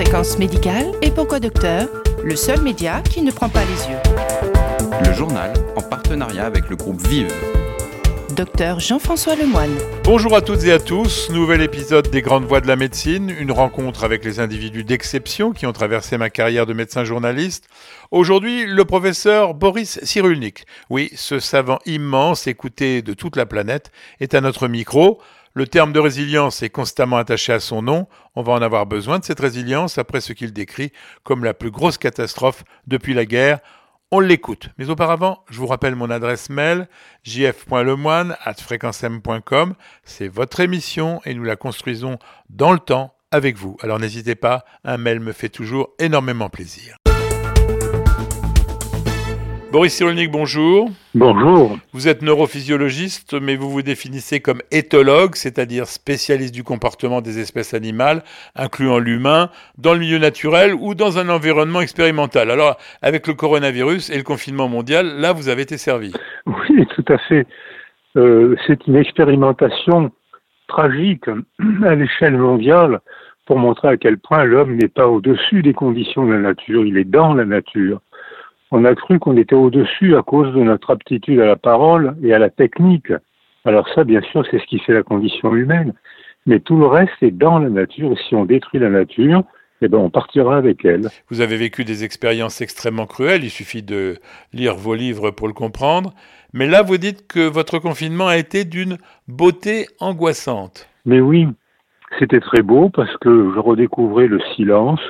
Fréquence médicale et pourquoi docteur Le seul média qui ne prend pas les yeux? Le journal en partenariat avec le groupe Vive. Docteur Jean-François Lemoine. Bonjour à toutes et à tous, nouvel épisode des Grandes Voix de la médecine, une rencontre avec les individus d'exception qui ont traversé ma carrière de médecin journaliste. Aujourd'hui, le professeur Boris Cyrulnik. Oui, ce savant immense, écouté de toute la planète, est à notre micro. Le terme de résilience est constamment attaché à son nom. On va en avoir besoin de cette résilience après ce qu'il décrit comme la plus grosse catastrophe depuis la guerre. On l'écoute. Mais auparavant, je vous rappelle mon adresse mail jf.lemoine at fréquencem.com. C'est votre émission et nous la construisons dans le temps avec vous. Alors n'hésitez pas, un mail me fait toujours énormément plaisir. Boris Cyrulnik, bonjour. Bonjour. Vous êtes neurophysiologiste, mais vous vous définissez comme éthologue, c'est-à-dire spécialiste du comportement des espèces animales, incluant l'humain, dans le milieu naturel ou dans un environnement expérimental. Alors, avec le coronavirus et le confinement mondial, là, vous avez été servi. Oui, tout à fait. Euh, c'est une expérimentation tragique à l'échelle mondiale pour montrer à quel point l'homme n'est pas au-dessus des conditions de la nature, il est dans la nature on a cru qu'on était au-dessus à cause de notre aptitude à la parole et à la technique. Alors ça, bien sûr, c'est ce qui fait la condition humaine. Mais tout le reste est dans la nature. Si on détruit la nature, eh ben, on partira avec elle. Vous avez vécu des expériences extrêmement cruelles. Il suffit de lire vos livres pour le comprendre. Mais là, vous dites que votre confinement a été d'une beauté angoissante. Mais oui, c'était très beau parce que je redécouvrais le silence.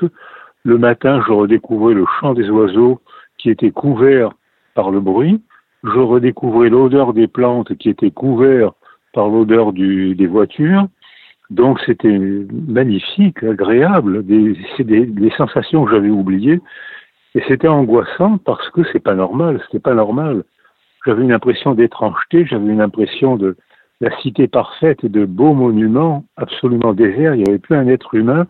Le matin, je redécouvrais le chant des oiseaux qui était couvert par le bruit. Je redécouvrais l'odeur des plantes qui était couvert par l'odeur des voitures. Donc c'était magnifique, agréable, c'est des, sensations que j'avais oubliées. Et c'était angoissant parce que c'est pas normal, c'était pas normal. J'avais une impression d'étrangeté, j'avais une impression de la cité parfaite et de beaux monuments absolument déserts. Il n'y avait plus un être humain.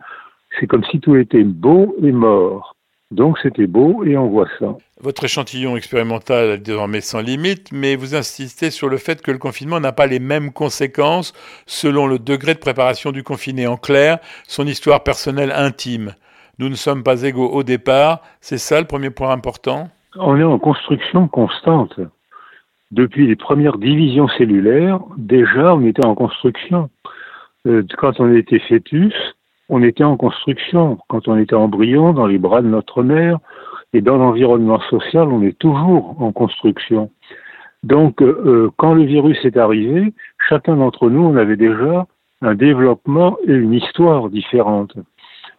C'est comme si tout était beau et mort. Donc c'était beau et angoissant. Votre échantillon expérimental est désormais sans limite, mais vous insistez sur le fait que le confinement n'a pas les mêmes conséquences selon le degré de préparation du confiné. En clair, son histoire personnelle intime. Nous ne sommes pas égaux au départ, c'est ça le premier point important? On est en construction constante. Depuis les premières divisions cellulaires, déjà on était en construction. Euh, quand on était fœtus, on était en construction. Quand on était embryon dans les bras de notre mère et dans l'environnement social, on est toujours en construction. Donc, euh, euh, quand le virus est arrivé, chacun d'entre nous, on avait déjà un développement et une histoire différente.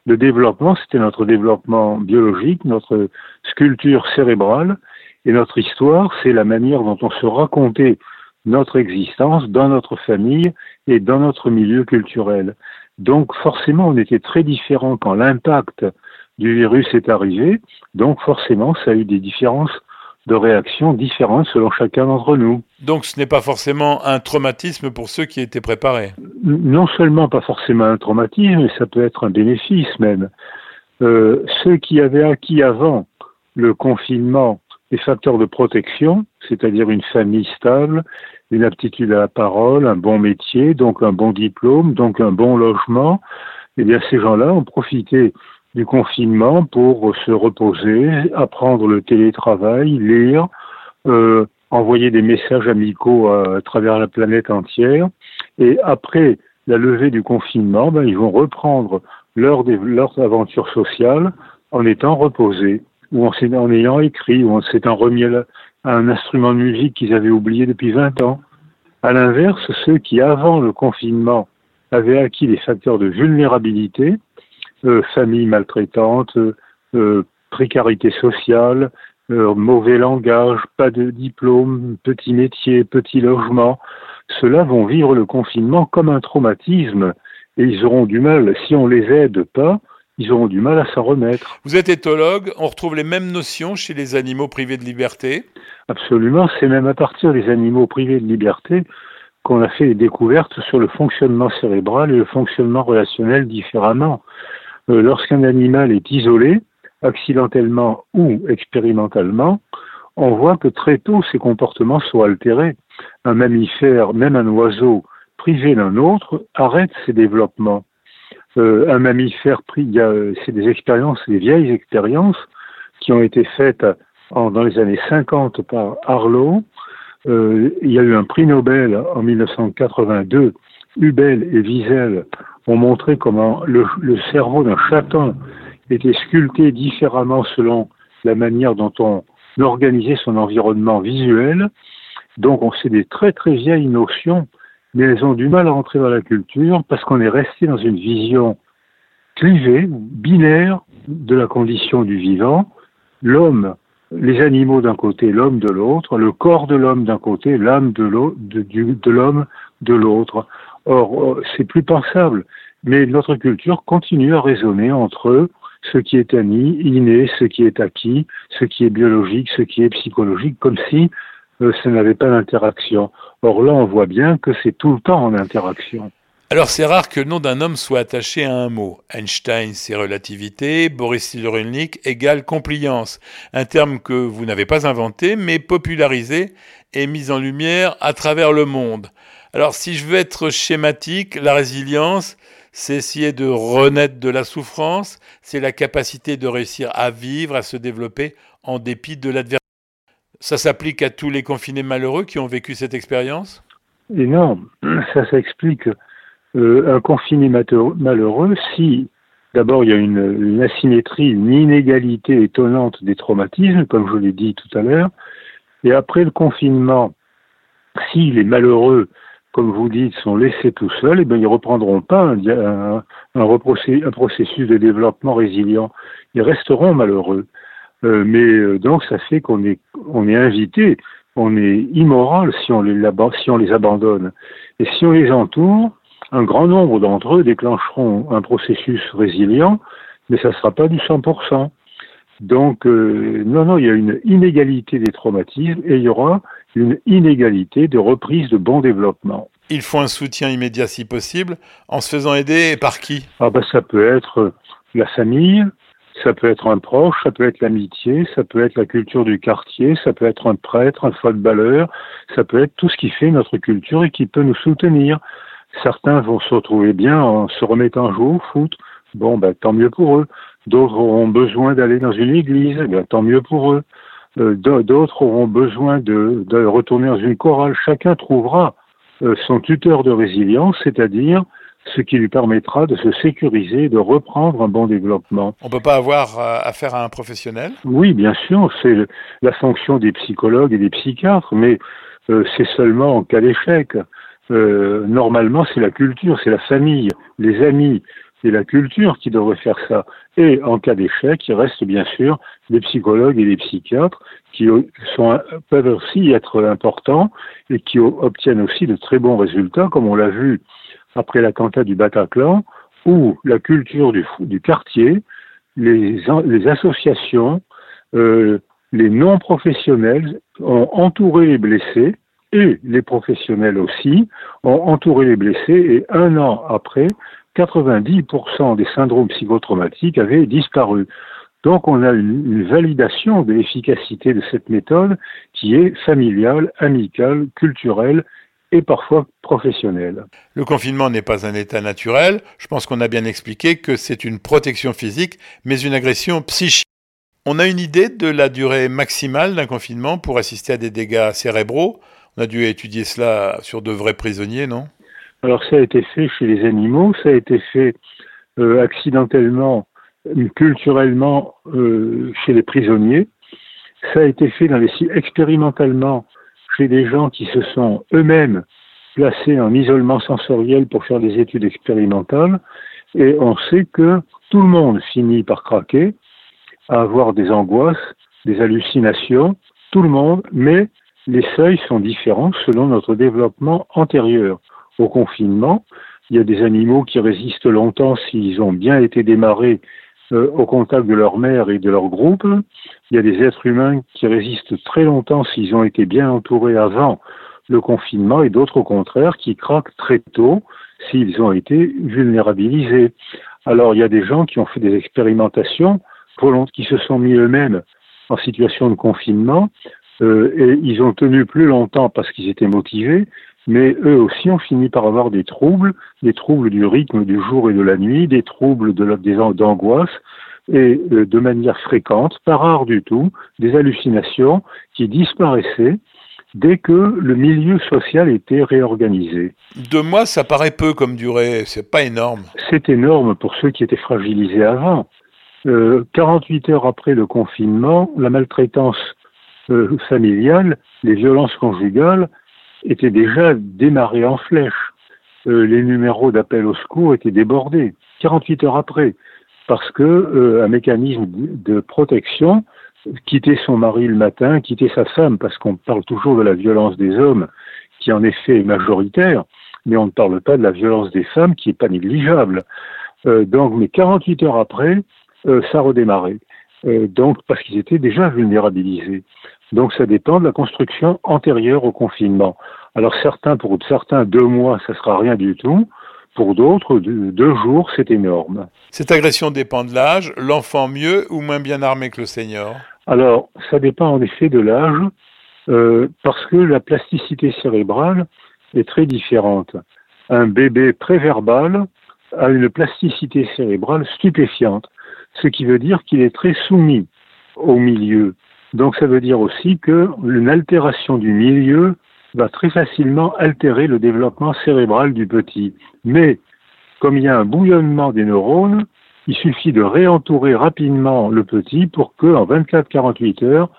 Le développement, c'était notre développement biologique, notre sculpture cérébrale, et notre histoire, c'est la manière dont on se racontait notre existence dans notre famille et dans notre milieu culturel. Donc forcément, on était très différents quand l'impact du virus est arrivé. Donc forcément, ça a eu des différences de réactions différentes selon chacun d'entre nous. Donc ce n'est pas forcément un traumatisme pour ceux qui étaient préparés Non seulement pas forcément un traumatisme, mais ça peut être un bénéfice même. Euh, ceux qui avaient acquis avant le confinement des facteurs de protection, c'est-à-dire une famille stable, une aptitude à la parole, un bon métier, donc un bon diplôme, donc un bon logement, eh bien ces gens-là ont profité du confinement pour se reposer, apprendre le télétravail, lire, euh, envoyer des messages amicaux à, travers la planète entière. Et après la levée du confinement, ben, ils vont reprendre leur, leur aventure sociale en étant reposés, ou en, en ayant écrit, ou en s'étant remis à, un instrument de musique qu'ils avaient oublié depuis 20 ans. À l'inverse, ceux qui, avant le confinement, avaient acquis les facteurs de vulnérabilité, euh, famille maltraitante, euh, précarité sociale, euh, mauvais langage, pas de diplôme, petit métier, petit logement, ceux-là vont vivre le confinement comme un traumatisme et ils auront du mal, si on les aide pas, ils auront du mal à s'en remettre. Vous êtes éthologue, on retrouve les mêmes notions chez les animaux privés de liberté Absolument, c'est même à partir des animaux privés de liberté qu'on a fait des découvertes sur le fonctionnement cérébral et le fonctionnement relationnel différemment. Euh, lorsqu'un animal est isolé, accidentellement ou expérimentalement, on voit que très tôt ses comportements sont altérés. Un mammifère, même un oiseau privé d'un autre, arrête ses développements. Un mammifère pris, c'est des expériences, des vieilles expériences qui ont été faites dans les années 50 par Harlow. il y a eu un prix Nobel en 1982. Hubel et Wiesel ont montré comment le, le cerveau d'un chaton était sculpté différemment selon la manière dont on organisait son environnement visuel. Donc on sait des très très vieilles notions, mais elles ont du mal à entrer dans la culture parce qu'on est resté dans une vision clivée, binaire de la condition du vivant, l'homme, les animaux d'un côté, l'homme de l'autre, le corps de l'homme d'un côté, l'âme de l'homme de l'autre. Or, c'est plus pensable, mais notre culture continue à raisonner entre ce qui est inné, ce qui est acquis, ce qui est biologique, ce qui est psychologique, comme si euh, ça n'avait pas d'interaction. Or là, on voit bien que c'est tout le temps en interaction. Alors c'est rare que le nom d'un homme soit attaché à un mot. Einstein, c'est relativité, Boris Cyrulnik égale compliance, un terme que vous n'avez pas inventé, mais popularisé et mis en lumière à travers le monde. Alors si je veux être schématique, la résilience, c'est essayer de renaître de la souffrance, c'est la capacité de réussir à vivre, à se développer en dépit de l'adversité. Ça s'applique à tous les confinés malheureux qui ont vécu cette expérience? Et non, ça s'explique. Euh, un confiné malheureux, si d'abord il y a une, asymétrie, une inégalité étonnante des traumatismes, comme je l'ai dit tout à l'heure, et après le confinement, s'il est malheureux comme vous dites, sont laissés tout seuls, eh bien, ils reprendront pas un, processus de développement résilient. Ils resteront malheureux. Euh, mais euh, donc, ça fait qu'on est, on est invité, on est immoral si on, les, si on les abandonne. Et si on les entoure, un grand nombre d'entre eux déclencheront un processus résilient, mais ça ne sera pas du 100%. Donc, euh, non, non, il y a une inégalité des traumatismes et il y aura une inégalité de reprise de bon développement. Il faut un soutien immédiat si possible, en se faisant aider par qui? Ah ben, Ça peut être la famille, ça peut être un proche, ça peut être l'amitié, ça peut être la culture du quartier, ça peut être un prêtre, un footballeur, ça peut être tout ce qui fait notre culture et qui peut nous soutenir. Certains vont se retrouver bien en se remettant à jouer au foot. Bon, ben, tant mieux pour eux. D'autres auront besoin d'aller dans une église. Ben, tant mieux pour eux. Euh, d'autres auront besoin de, retourner dans une chorale. Chacun trouvera euh, son tuteur de résilience, c'est-à-dire ce qui lui permettra de se sécuriser et de reprendre un bon développement. On ne peut pas avoir euh, affaire à un professionnel? Oui, bien sûr, c'est la fonction des psychologues et des psychiatres, mais c'est seulement en cas d'échec. normalement, c'est la culture, c'est la famille, les amis, c'est la culture qui devrait faire ça. Et en cas d'échec, il reste bien sûr les psychologues et les psychiatres qui sont, peuvent aussi être importants et qui obtiennent aussi de très bons résultats, comme on l'a vu après l'attentat du Bataclan, où la culture du, quartier, les, les associations, euh, les non-professionnels ont entouré les blessés et les professionnels aussi ont entouré les blessés et un an après, 90% des syndromes psychotraumatiques avaient disparu. Donc on a une, validation de l'efficacité de cette méthode qui est familiale, amicale, culturelle et parfois professionnelle. Le confinement n'est pas un état naturel. Je pense qu'on a bien expliqué que c'est une protection physique, mais une agression psychique. On a une idée de la durée maximale d'un confinement pour assister à des dégâts cérébraux? On a dû étudier cela sur de vrais prisonniers, non? Alors ça a été fait chez les animaux, ça a été fait euh, accidentellement, culturellement euh, chez les prisonniers, ça a été fait dans les, expérimentalement des gens qui se sont eux-mêmes placés en isolement sensoriel pour faire des études expérimentales, et on sait que tout le monde finit par craquer, à avoir des angoisses, des hallucinations, tout le monde, mais les seuils sont différents selon notre développement antérieur au confinement. Il y a des animaux qui résistent longtemps s'ils ont bien été démarrés euh, au contact de leur mère et de leur groupe. Il y a des êtres humains qui résistent très longtemps s'ils ont été bien entourés avant le confinement et d'autres au contraire qui craquent très tôt s'ils ont été vulnérabilisés. Alors il y a des gens qui ont fait des expérimentations qui se sont mis eux-mêmes en situation de confinement euh, et ils ont tenu plus longtemps parce qu'ils étaient motivés, mais eux aussi ont fini par avoir des troubles, des troubles du rythme du jour et de la nuit, des troubles d'angoisse, et euh, de manière fréquente, pas rare du tout, des hallucinations qui disparaissaient dès que le milieu social était réorganisé. Deux mois, ça paraît peu comme durée, c'est pas énorme. C'est énorme pour ceux qui étaient fragilisés avant. Euh, 48 heures après le confinement, la maltraitance euh, familiale, les violences conjugales étaient déjà démarrées en flèche. Euh, les numéros d'appel au secours étaient débordés. 48 heures après, parce que euh, un mécanisme de protection, quitter son mari le matin, quitter sa femme, parce qu'on parle toujours de la violence des hommes, qui en effet est majoritaire, mais on ne parle pas de la violence des femmes, qui est pas négligeable. Euh, donc, mais 48 heures après, euh, ça redémarrait. Euh, donc, parce qu'ils étaient déjà vulnérabilisés. Donc, ça dépend de la construction antérieure au confinement. Alors, certains, pour certains, deux mois, ça sera rien du tout. Pour d'autres, deux jours, c'est énorme. Cette agression dépend de l'âge, l'enfant mieux ou moins bien armé que le senior? Alors, ça dépend en effet de l'âge, euh, parce que la plasticité cérébrale est très différente. Un bébé préverbal a une plasticité cérébrale stupéfiante, ce qui veut dire qu'il est très soumis au milieu. Donc ça veut dire aussi qu'une altération du milieu va très facilement altérer le développement cérébral du petit. Mais comme il y a un bouillonnement des neurones, il suffit de réentourer rapidement le petit pour qu'en 24-48 heures,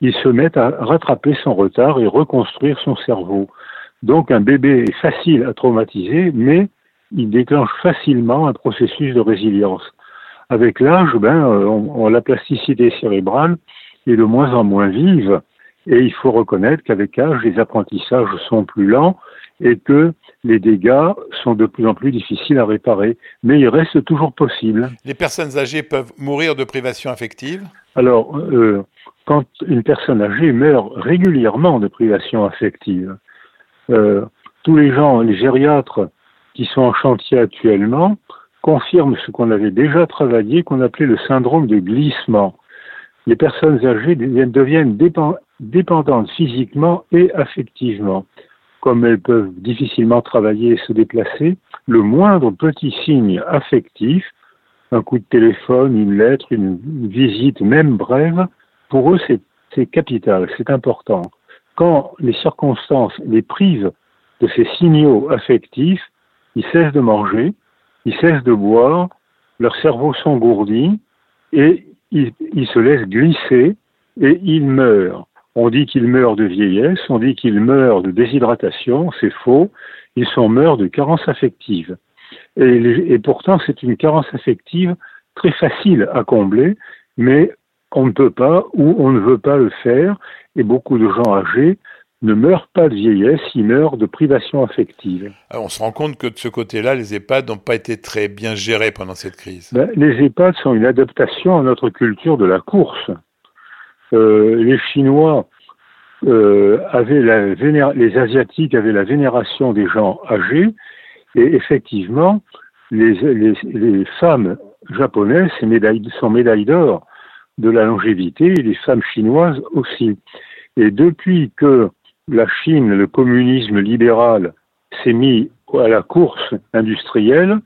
il se mette à rattraper son retard et reconstruire son cerveau. Donc un bébé est facile à traumatiser, mais il déclenche facilement un processus de résilience. Avec l'âge, ben, on, la plasticité cérébrale est de moins en moins vive et il faut reconnaître qu'avec l'âge, les apprentissages sont plus lents et que les dégâts sont de plus en plus difficiles à réparer. Mais il reste toujours possible. Les personnes âgées peuvent mourir de privation affective? Alors, euh, quand une personne âgée meurt régulièrement de privation affective, euh, tous les gens, les gériatres qui sont en chantier actuellement, confirment ce qu'on avait déjà travaillé, qu'on appelait le syndrome de glissement. Les personnes âgées deviennent dépendantes physiquement et affectivement. Comme elles peuvent difficilement travailler et se déplacer, le moindre petit signe affectif, un coup de téléphone, une lettre, une visite, même brève, pour eux c'est capital, c'est important. Quand les circonstances les privent de ces signaux affectifs, ils cessent de manger, ils cessent de boire, leur cerveau s'engourdit et ils, se laissent glisser et ils meurent. On dit qu'ils meurent de vieillesse, on dit qu'ils meurent de déshydratation, c'est faux. Ils sont morts de carence affective. Et pourtant, c'est une carence affective très facile à combler, mais on ne peut pas ou on ne veut pas le faire. Et beaucoup de gens âgés ne meurent pas de vieillesse, ils meurent de privation affective. Alors on se rend compte que de ce côté-là, les EHPAD n'ont pas été très bien gérés pendant cette crise. Ben, les EHPAD sont une adaptation à notre culture de la course. Euh, les Chinois euh, avaient la les Asiatiques avaient la vénération des gens âgés, et effectivement, les, les, les femmes japonaises médailles, sont médailles d'or de la longévité, et les femmes chinoises aussi. Et depuis que la Chine, le communisme libéral, s'est mis à la course industrielle,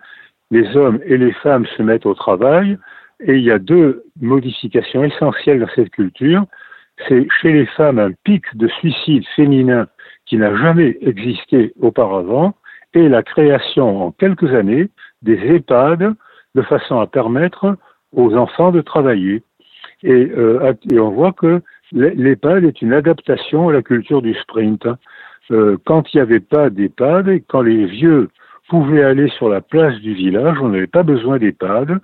les hommes et les femmes se mettent au travail, et il y a deux modifications essentielles dans cette culture. C'est chez les femmes un pic de suicide féminin qui n'a jamais existé auparavant, et la création en quelques années des EHPAD de façon à permettre aux enfants de travailler. Et, euh, et on voit que l'EHPAD est une adaptation à la culture du sprint. Euh, quand il n'y avait pas d'EHPAD, quand les vieux pouvaient aller sur la place du village, on n'avait pas besoin d'EHPAD.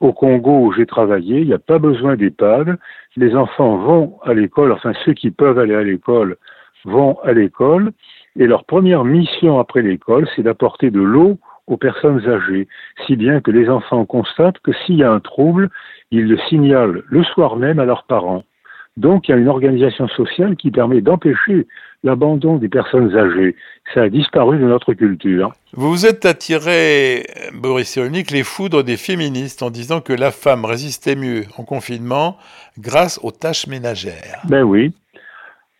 Au Congo où j'ai travaillé, il n'y a pas besoin d'EHPAD. Les enfants vont à l'école, enfin ceux qui peuvent aller à l'école vont à l'école, et leur première mission après l'école, c'est d'apporter de l'eau aux personnes âgées, si bien que les enfants constatent que s'il y a un trouble, ils le signalent le soir même à leurs parents. Donc il y a une organisation sociale qui permet d'empêcher l'abandon des personnes âgées. Ça a disparu de notre culture. Vous vous êtes attiré, Boris Cyrulnik, les foudres des féministes en disant que la femme résistait mieux en confinement grâce aux tâches ménagères. Ben oui.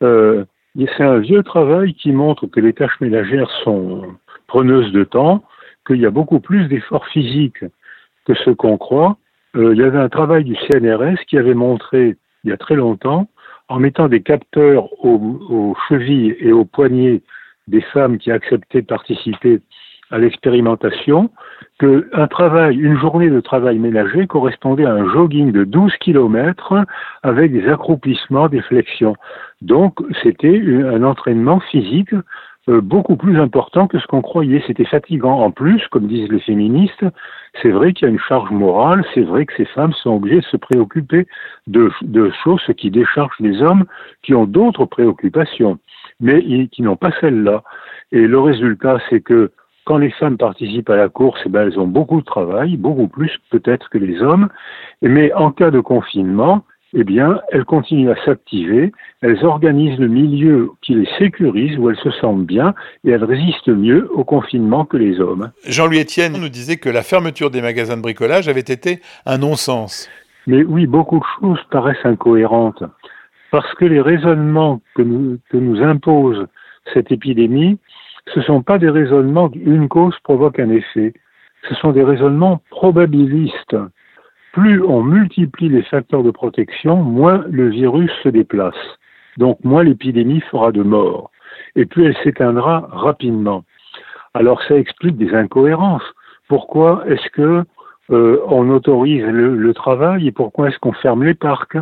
Euh, c'est un vieux travail qui montre que les tâches ménagères sont preneuses de temps, qu'il y a beaucoup plus d'efforts physiques que ce qu'on croit. Euh, il y avait un travail du CNRS qui avait montré, il y a très longtemps, en mettant des capteurs aux, chevilles et aux poignets des femmes qui acceptaient de participer à l'expérimentation, qu'un travail, une journée de travail ménager correspondait à un jogging de 12 km avec des accroupissements, des flexions. Donc, c'était un entraînement physique beaucoup plus important que ce qu'on croyait. C'était fatigant. En plus, comme disent les féministes, c'est vrai qu'il y a une charge morale, c'est vrai que ces femmes sont obligées de se préoccuper de, choses qui déchargent les hommes qui ont d'autres préoccupations, mais qui n'ont pas celle-là. Et le résultat, c'est que quand les femmes participent à la course, eh ben, elles ont beaucoup de travail, beaucoup plus peut-être que les hommes, mais en cas de confinement, eh bien, elles continuent à s'activer, elles organisent le milieu qui les sécurise, où elles se sentent bien, et elles résistent mieux au confinement que les hommes. Jean-Louis Etienne nous disait que la fermeture des magasins de bricolage avait été un non-sens. Mais oui, beaucoup de choses paraissent incohérentes, parce que les raisonnements que nous, que nous impose cette épidémie, ce ne sont pas des raisonnements une cause provoque un effet, ce sont des raisonnements probabilistes plus on multiplie les facteurs de protection, moins le virus se déplace. Donc moins l'épidémie fera de morts. Et plus elle s'éteindra rapidement. Alors ça explique des incohérences. Pourquoi est-ce que euh, on autorise le, travail et pourquoi est-ce qu'on ferme les parcs?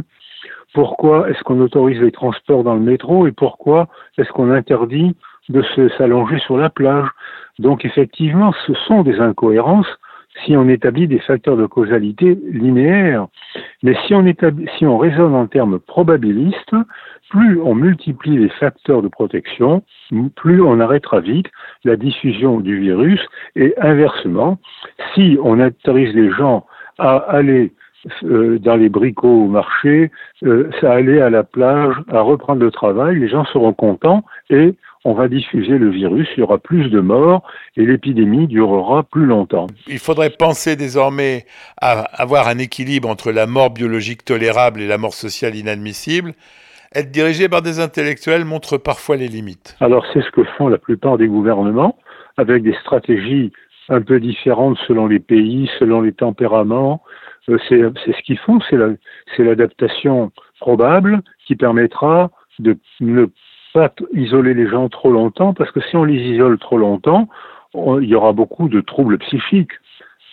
Pourquoi est-ce qu'on autorise les transports dans le métro et pourquoi est-ce qu'on interdit de s'allonger sur la plage? Donc effectivement, ce sont des incohérences si on établit des facteurs de causalité linéaires. Mais si on, établit, si on raisonne en termes probabilistes, plus on multiplie les facteurs de protection, plus on arrêtera vite la diffusion du virus. Et inversement, si on autorise les gens à aller euh, dans les bricots au marché, euh, aller à la plage, à reprendre le travail, les gens seront contents et on va diffuser le virus, il y aura plus de morts et l'épidémie durera plus longtemps. Il faudrait penser désormais à avoir un équilibre entre la mort biologique tolérable et la mort sociale inadmissible. Être dirigé par des intellectuels montre parfois les limites. Alors c'est ce que font la plupart des gouvernements, avec des stratégies un peu différentes selon les pays, selon les tempéraments. Euh, c'est ce qu'ils font, c'est l'adaptation probable qui permettra de ne pas isoler les gens trop longtemps, parce que si on les isole trop longtemps, il y aura beaucoup de troubles psychiques.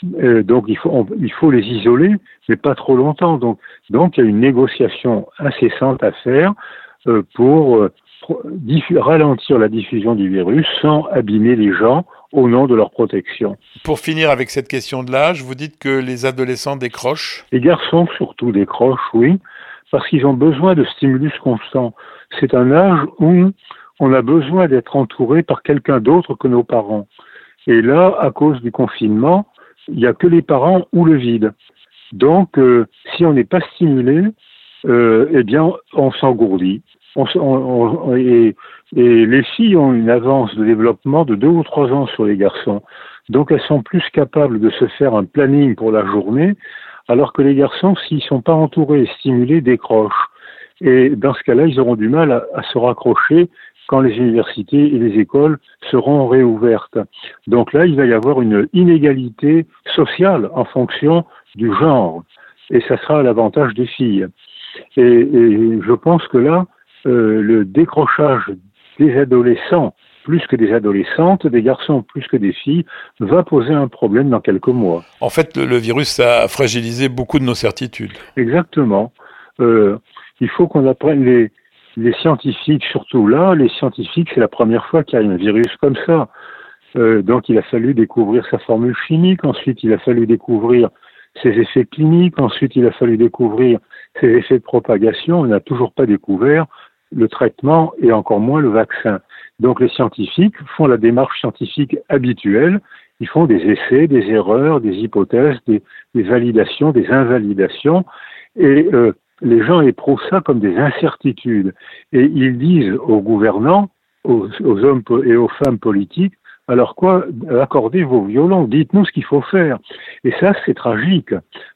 donc il faut, il faut les isoler, mais pas trop longtemps. Donc, donc il y a une négociation incessante à faire euh, pour euh, ralentir la diffusion du virus sans abîmer les gens au nom de leur protection. Pour finir avec cette question de l'âge, vous dites que les adolescents décrochent? Les garçons surtout décrochent, oui, parce qu'ils ont besoin de stimulus constants c'est un âge où on a besoin d'être entouré par quelqu'un d'autre que nos parents. Et là, à cause du confinement, il n'y a que les parents ou le vide. Donc, euh, si on n'est pas stimulé, euh, eh bien, on s'engourdit. et, et, les filles ont une avance de développement de deux ou trois ans sur les garçons. Donc, elles sont plus capables de se faire un planning pour la journée, alors que les garçons, s'ils ne sont pas entourés et stimulés, décrochent. Et dans ce cas-là, ils auront du mal à, se raccrocher quand les universités et les écoles seront réouvertes. Donc là, il va y avoir une inégalité sociale en fonction du genre. Et ça sera à l'avantage des filles. Et, je pense que là, euh, le décrochage des adolescents plus que des adolescentes, des garçons plus que des filles, va poser un problème dans quelques mois. En fait, le, virus a fragilisé beaucoup de nos certitudes. Exactement. Euh, il faut qu'on apprenne les, les scientifiques, surtout là, les scientifiques, c'est la première fois qu'il y a un virus comme ça. Euh, donc il a fallu découvrir sa formule chimique, ensuite il a fallu découvrir ses effets cliniques, ensuite il a fallu découvrir ses effets de propagation, on n'a toujours pas découvert le traitement et encore moins le vaccin. Donc les scientifiques font la démarche scientifique habituelle, ils font des essais, des erreurs, des hypothèses, des, validations, des invalidations, et euh, les gens éprouvent ça comme des incertitudes. Et ils disent aux gouvernants, aux, hommes et aux femmes politiques, alors quoi, accordez vos violons, dites-nous ce qu'il faut faire. Et ça, c'est tragique,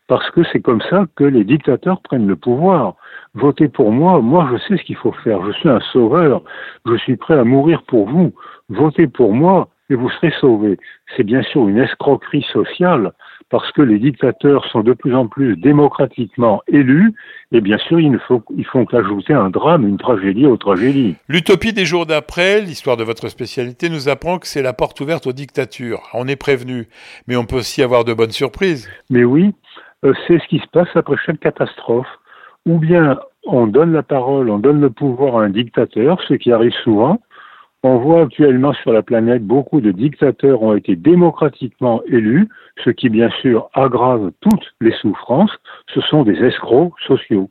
parce que c'est comme ça que les dictateurs prennent le pouvoir. Votez pour moi, moi je sais ce qu'il faut faire, je suis un sauveur, je suis prêt à mourir pour vous. Votez pour moi et vous serez sauvés. C'est bien sûr une escroquerie sociale parce que les dictateurs sont de plus en plus démocratiquement élus, et bien sûr, ils ne font, ils font qu'ajouter un drame, une tragédie aux tragédies. L'utopie des jours d'après, l'histoire de votre spécialité, nous apprend que c'est la porte ouverte aux dictatures. On est prévenu, mais on peut aussi avoir de bonnes surprises. Mais oui, euh, c'est ce qui se passe après chaque catastrophe. Ou bien on donne la parole, on donne le pouvoir à un dictateur, ce qui arrive souvent, on voit actuellement sur la planète beaucoup de dictateurs ont été démocratiquement élus, ce qui bien sûr aggrave toutes les souffrances. Ce sont des escrocs sociaux.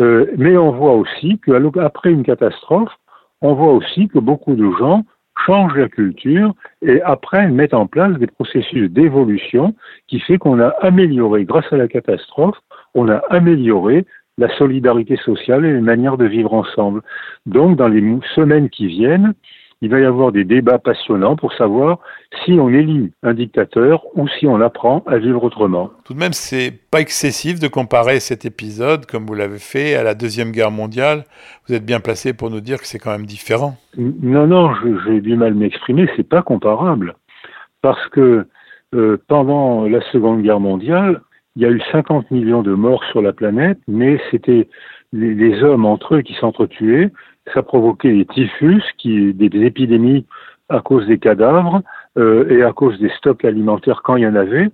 Euh, mais on voit aussi qu'après une catastrophe, on voit aussi que beaucoup de gens changent la culture et après mettent en place des processus d'évolution qui fait qu'on a amélioré, grâce à la catastrophe, on a amélioré la solidarité sociale et les manières de vivre ensemble. Donc, dans les semaines qui viennent, il va y avoir des débats passionnants pour savoir si on élit un dictateur ou si on apprend à vivre autrement. Tout de même, c'est pas excessif de comparer cet épisode, comme vous l'avez fait, à la Deuxième Guerre mondiale. Vous êtes bien placé pour nous dire que c'est quand même différent. Non, non, j'ai du mal m'exprimer, c'est pas comparable. Parce que euh, pendant la Seconde Guerre mondiale, il y a eu 50 millions de morts sur la planète, mais c'était les, hommes entre eux qui s'entretuaient. Ça provoquait des typhus, des, épidémies à cause des cadavres euh, et à cause des stocks alimentaires quand il y en avait.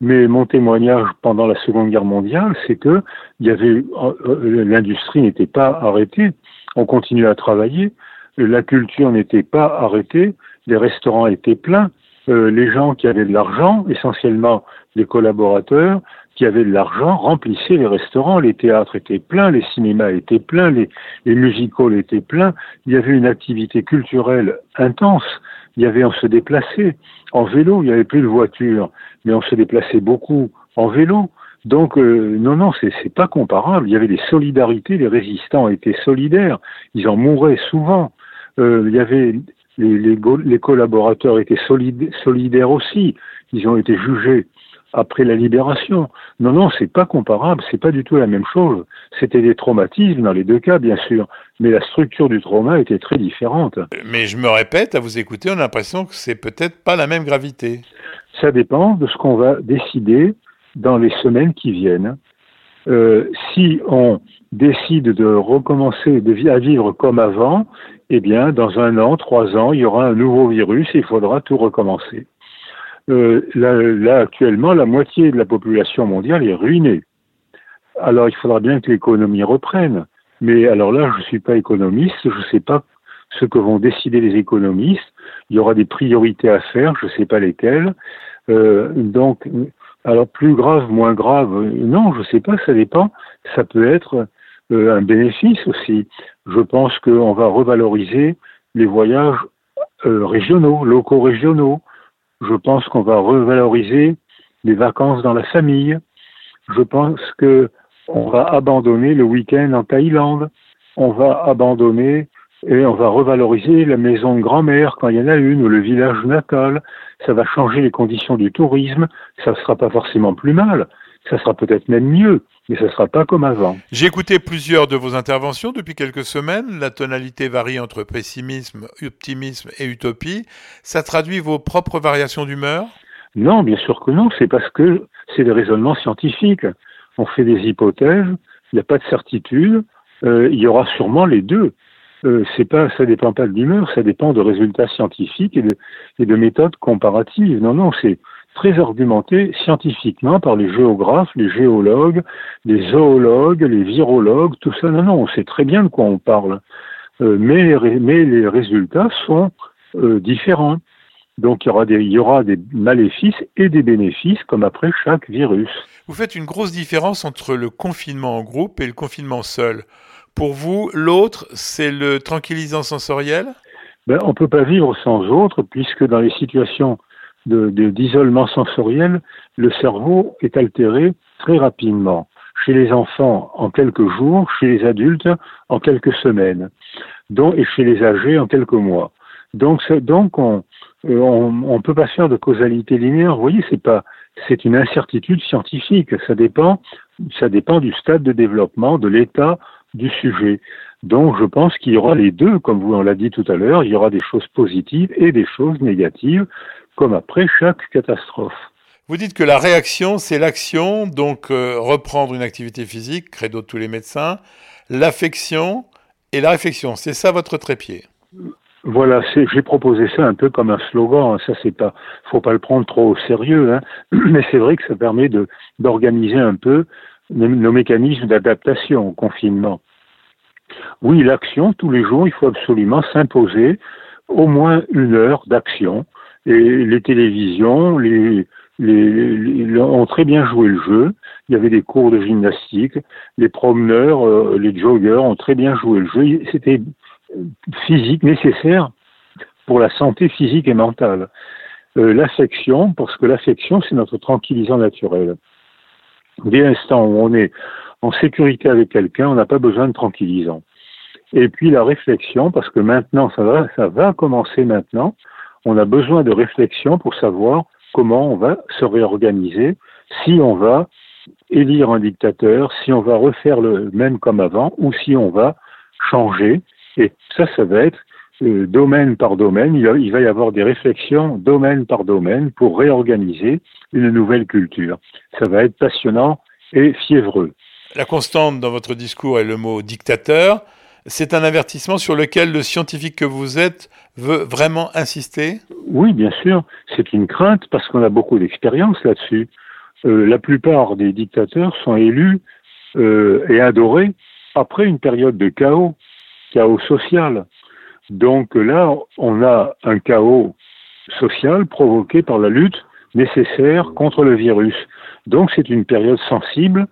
Mais mon témoignage pendant la Seconde Guerre mondiale, c'est que euh, l'industrie n'était pas arrêtée, on continuait à travailler, la culture n'était pas arrêtée, les restaurants étaient pleins, euh, les gens qui avaient de l'argent, essentiellement les collaborateurs, qui avaient de l'argent, remplissaient les restaurants, les théâtres étaient pleins, les cinémas étaient pleins, les, les musicals étaient pleins, il y avait une activité culturelle intense, il y avait, on se déplaçait en vélo, il n'y avait plus de voiture, mais on se déplaçait beaucoup en vélo. Donc euh, non, non, c'est, c'est pas comparable. Il y avait des solidarités, les résistants étaient solidaires, ils en mouraient souvent. Euh, il y avait les, les, collaborateurs étaient solidaires aussi. Ils ont été jugés après la libération. Non, non, c'est pas comparable, c'est pas du tout la même chose. C'était des traumatismes dans les deux cas, bien sûr, mais la structure du trauma était très différente. Mais je me répète, à vous écouter, on a l'impression que c'est peut-être pas la même gravité. Ça dépend de ce qu'on va décider dans les semaines qui viennent. Euh, si on décide de recommencer à vivre comme avant, eh bien, dans un an, trois ans, il y aura un nouveau virus et il faudra tout recommencer. Euh, là, actuellement, la moitié de la population mondiale est ruinée. Alors, il faudra bien que l'économie reprenne. Mais alors là, je ne suis pas économiste, je ne sais pas ce que vont décider les économistes. Il y aura des priorités à faire, je ne sais pas lesquelles. Euh, donc, alors plus grave, moins grave, non, je ne sais pas, ça dépend. Ça peut être euh, un bénéfice aussi. Je pense qu'on va revaloriser les voyages euh, régionaux, locaux régionaux. Je pense qu'on va revaloriser les vacances dans la famille. Je pense que on va abandonner le week-end en Thaïlande. On va abandonner et on va revaloriser la maison de grand-mère quand il y en a une ou le village natal. Ça va changer les conditions du tourisme. Ça ne sera pas forcément plus mal. Ça sera peut-être même mieux mais ce ne sera pas comme avant. J'ai écouté plusieurs de vos interventions depuis quelques semaines. La tonalité varie entre pessimisme, optimisme et utopie. Ça traduit vos propres variations d'humeur? Non, bien sûr que non. C'est parce que c'est des raisonnements scientifiques. On fait des hypothèses, il n'y a pas de certitude. Euh, il y aura sûrement les deux. Euh, c'est pas, ça dépend pas de l'humeur, ça dépend de résultats scientifiques et de, méthodes comparatives. Non, non, c'est très argumenté scientifiquement par les géographes, les géologues, les zoologues, les virologues, tout ça. Non, non, on sait très bien de quoi on parle. Euh, mais, mais, les résultats sont euh, différents. Donc il y aura des maléfices et des bénéfices comme après chaque virus. Vous faites une grosse différence entre le confinement en groupe et le confinement seul. Pour vous, l'autre, c'est le tranquillisant sensoriel? Ben, On ne peut pas vivre sans autre, puisque dans les situations d'isolement de, sensoriel, le cerveau est altéré très rapidement. Chez les enfants en quelques jours, chez les adultes en quelques semaines, donc, et chez les âgés en quelques mois. Donc, donc on euh, on, peut pas faire de causalité linéaire. Vous voyez, c'est pas, c'est une incertitude scientifique. Ça dépend, ça dépend du stade de développement, de l'état du sujet. Donc je pense qu'il y aura les deux, comme vous l'a dit tout à l'heure, il y aura des choses positives et des choses négatives, comme après chaque catastrophe. Vous dites que la réaction, c'est l'action, donc euh, reprendre une activité physique, credo de tous les médecins, l'affection et la réflexion. C'est ça votre trépied? Voilà, j'ai proposé ça un peu comme un slogan. Hein. Ça, c'est pas, faut pas le prendre trop au sérieux, hein. mais c'est vrai que ça permet de d'organiser un peu nos mécanismes d'adaptation au confinement. Oui, l'action, tous les jours, il faut absolument s'imposer au moins une heure d'action. Et les télévisions, les, les, ont très bien joué le jeu. Il y avait des cours de gymnastique. Les promeneurs, euh, les joggeurs ont très bien joué le jeu. C'était physique nécessaire pour la santé physique et mentale. Euh, l'affection, parce que l'affection, c'est notre tranquillisant naturel. Dès l'instant où on est en sécurité avec quelqu'un, on n'a pas besoin de tranquillisant. Et puis la réflexion, parce que maintenant, ça va, ça va commencer maintenant. On a besoin de réflexion pour savoir comment on va se réorganiser, si on va élire un dictateur, si on va refaire le même comme avant, ou si on va changer. Et ça, ça va être euh, domaine par domaine. il va y avoir des réflexions domaine par domaine pour réorganiser une nouvelle culture. Ça va être passionnant et fiévreux. La constante dans votre discours est le mot dictateur. C'est un avertissement sur lequel le scientifique que vous êtes veut vraiment insister? Oui, bien sûr. C'est une crainte parce qu'on a beaucoup d'expérience là-dessus. Euh, la plupart des dictateurs sont élus euh, et adorés après une période de chaos, chaos social. Donc là, on a un chaos social provoqué par la lutte nécessaire contre le virus. Donc c'est une période sensible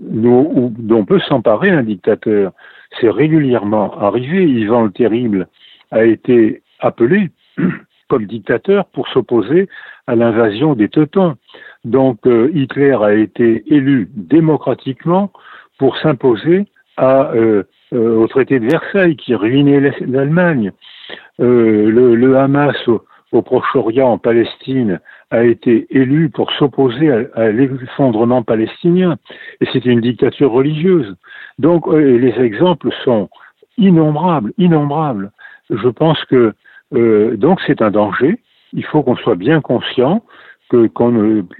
dont on peut s'emparer un dictateur. C'est régulièrement arrivé. Ivan le Terrible a été appelé comme dictateur pour s'opposer à l'invasion des Teutons. Donc euh, Hitler a été élu démocratiquement pour s'imposer euh, euh, au traité de Versailles qui ruinait l'Allemagne. le, Hamas au Proche-Orient, en Palestine, a été élu pour s'opposer à, l'effondrement palestinien. Et c'était une dictature religieuse. Donc, euh, les exemples sont innombrables, innombrables. Je pense que euh, donc c'est un danger. Il faut qu'on soit bien conscient que,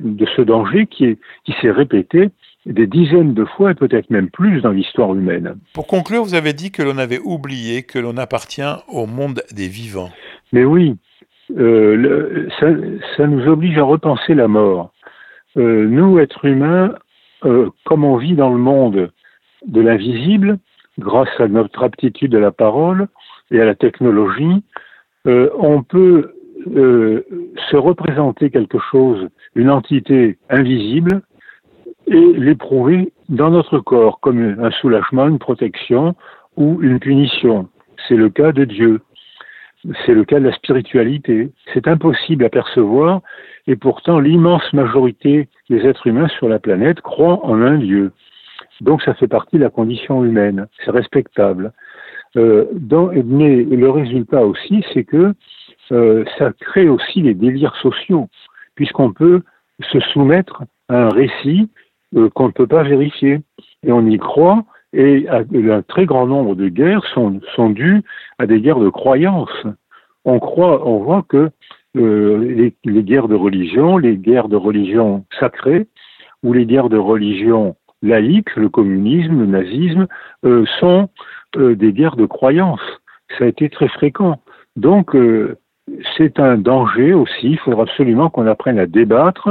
de ce danger qui, qui s'est répété des dizaines de fois et peut-être même plus dans l'histoire humaine. Pour conclure, vous avez dit que l'on avait oublié que l'on appartient au monde des vivants. Mais oui, euh, ça, nous oblige à repenser la mort. Euh, nous, êtres humains, euh, comme on vit dans le monde de l'invisible, grâce à notre aptitude à la parole et à la technologie, on peut se représenter quelque chose, une entité invisible, et l'éprouver dans notre corps comme un soulagement, une protection ou une punition. C'est le cas de Dieu. C'est le cas de la spiritualité. C'est impossible à percevoir et pourtant l'immense majorité des êtres humains sur la planète croient en un Dieu. Donc ça fait partie de la condition humaine. C'est respectable. Euh, mais le résultat aussi, c'est que euh, ça crée aussi les délires sociaux, puisqu'on peut se soumettre à un récit euh, qu'on ne peut pas vérifier. Et on y croit, et un très grand nombre de guerres sont, sont dues à des guerres de croyance. On croit, on voit que euh, les, guerres de religion, les guerres de religion sacrées ou les guerres de religion laïque, le communisme, le nazisme, euh, sont euh, des guerres de croyance. Ça a été très fréquent. Donc, c'est un danger aussi. Il faudra absolument qu'on apprenne à débattre.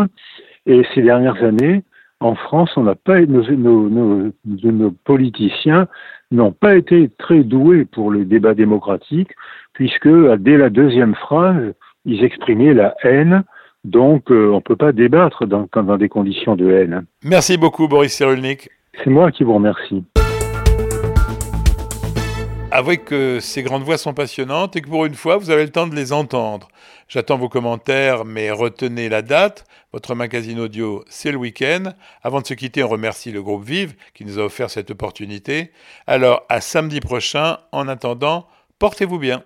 Et ces dernières années, en France, on n'a pas nos, nos, nos, politiciens n'ont pas été très doués pour le débat démocratique, puisque dès la deuxième phrase, ils exprimaient la haine. Donc, euh, on ne peut pas débattre dans, dans des conditions de haine. Merci beaucoup, Boris Cyrulnik. C'est moi qui vous remercie. Avouez que ces grandes voix sont passionnantes et que pour une fois, vous avez le temps de les entendre. J'attends vos commentaires, mais retenez la date. Votre magazine audio, c'est le week-end. Avant de se quitter, on remercie le groupe Vive qui nous a offert cette opportunité. Alors, à samedi prochain. En attendant, portez-vous bien.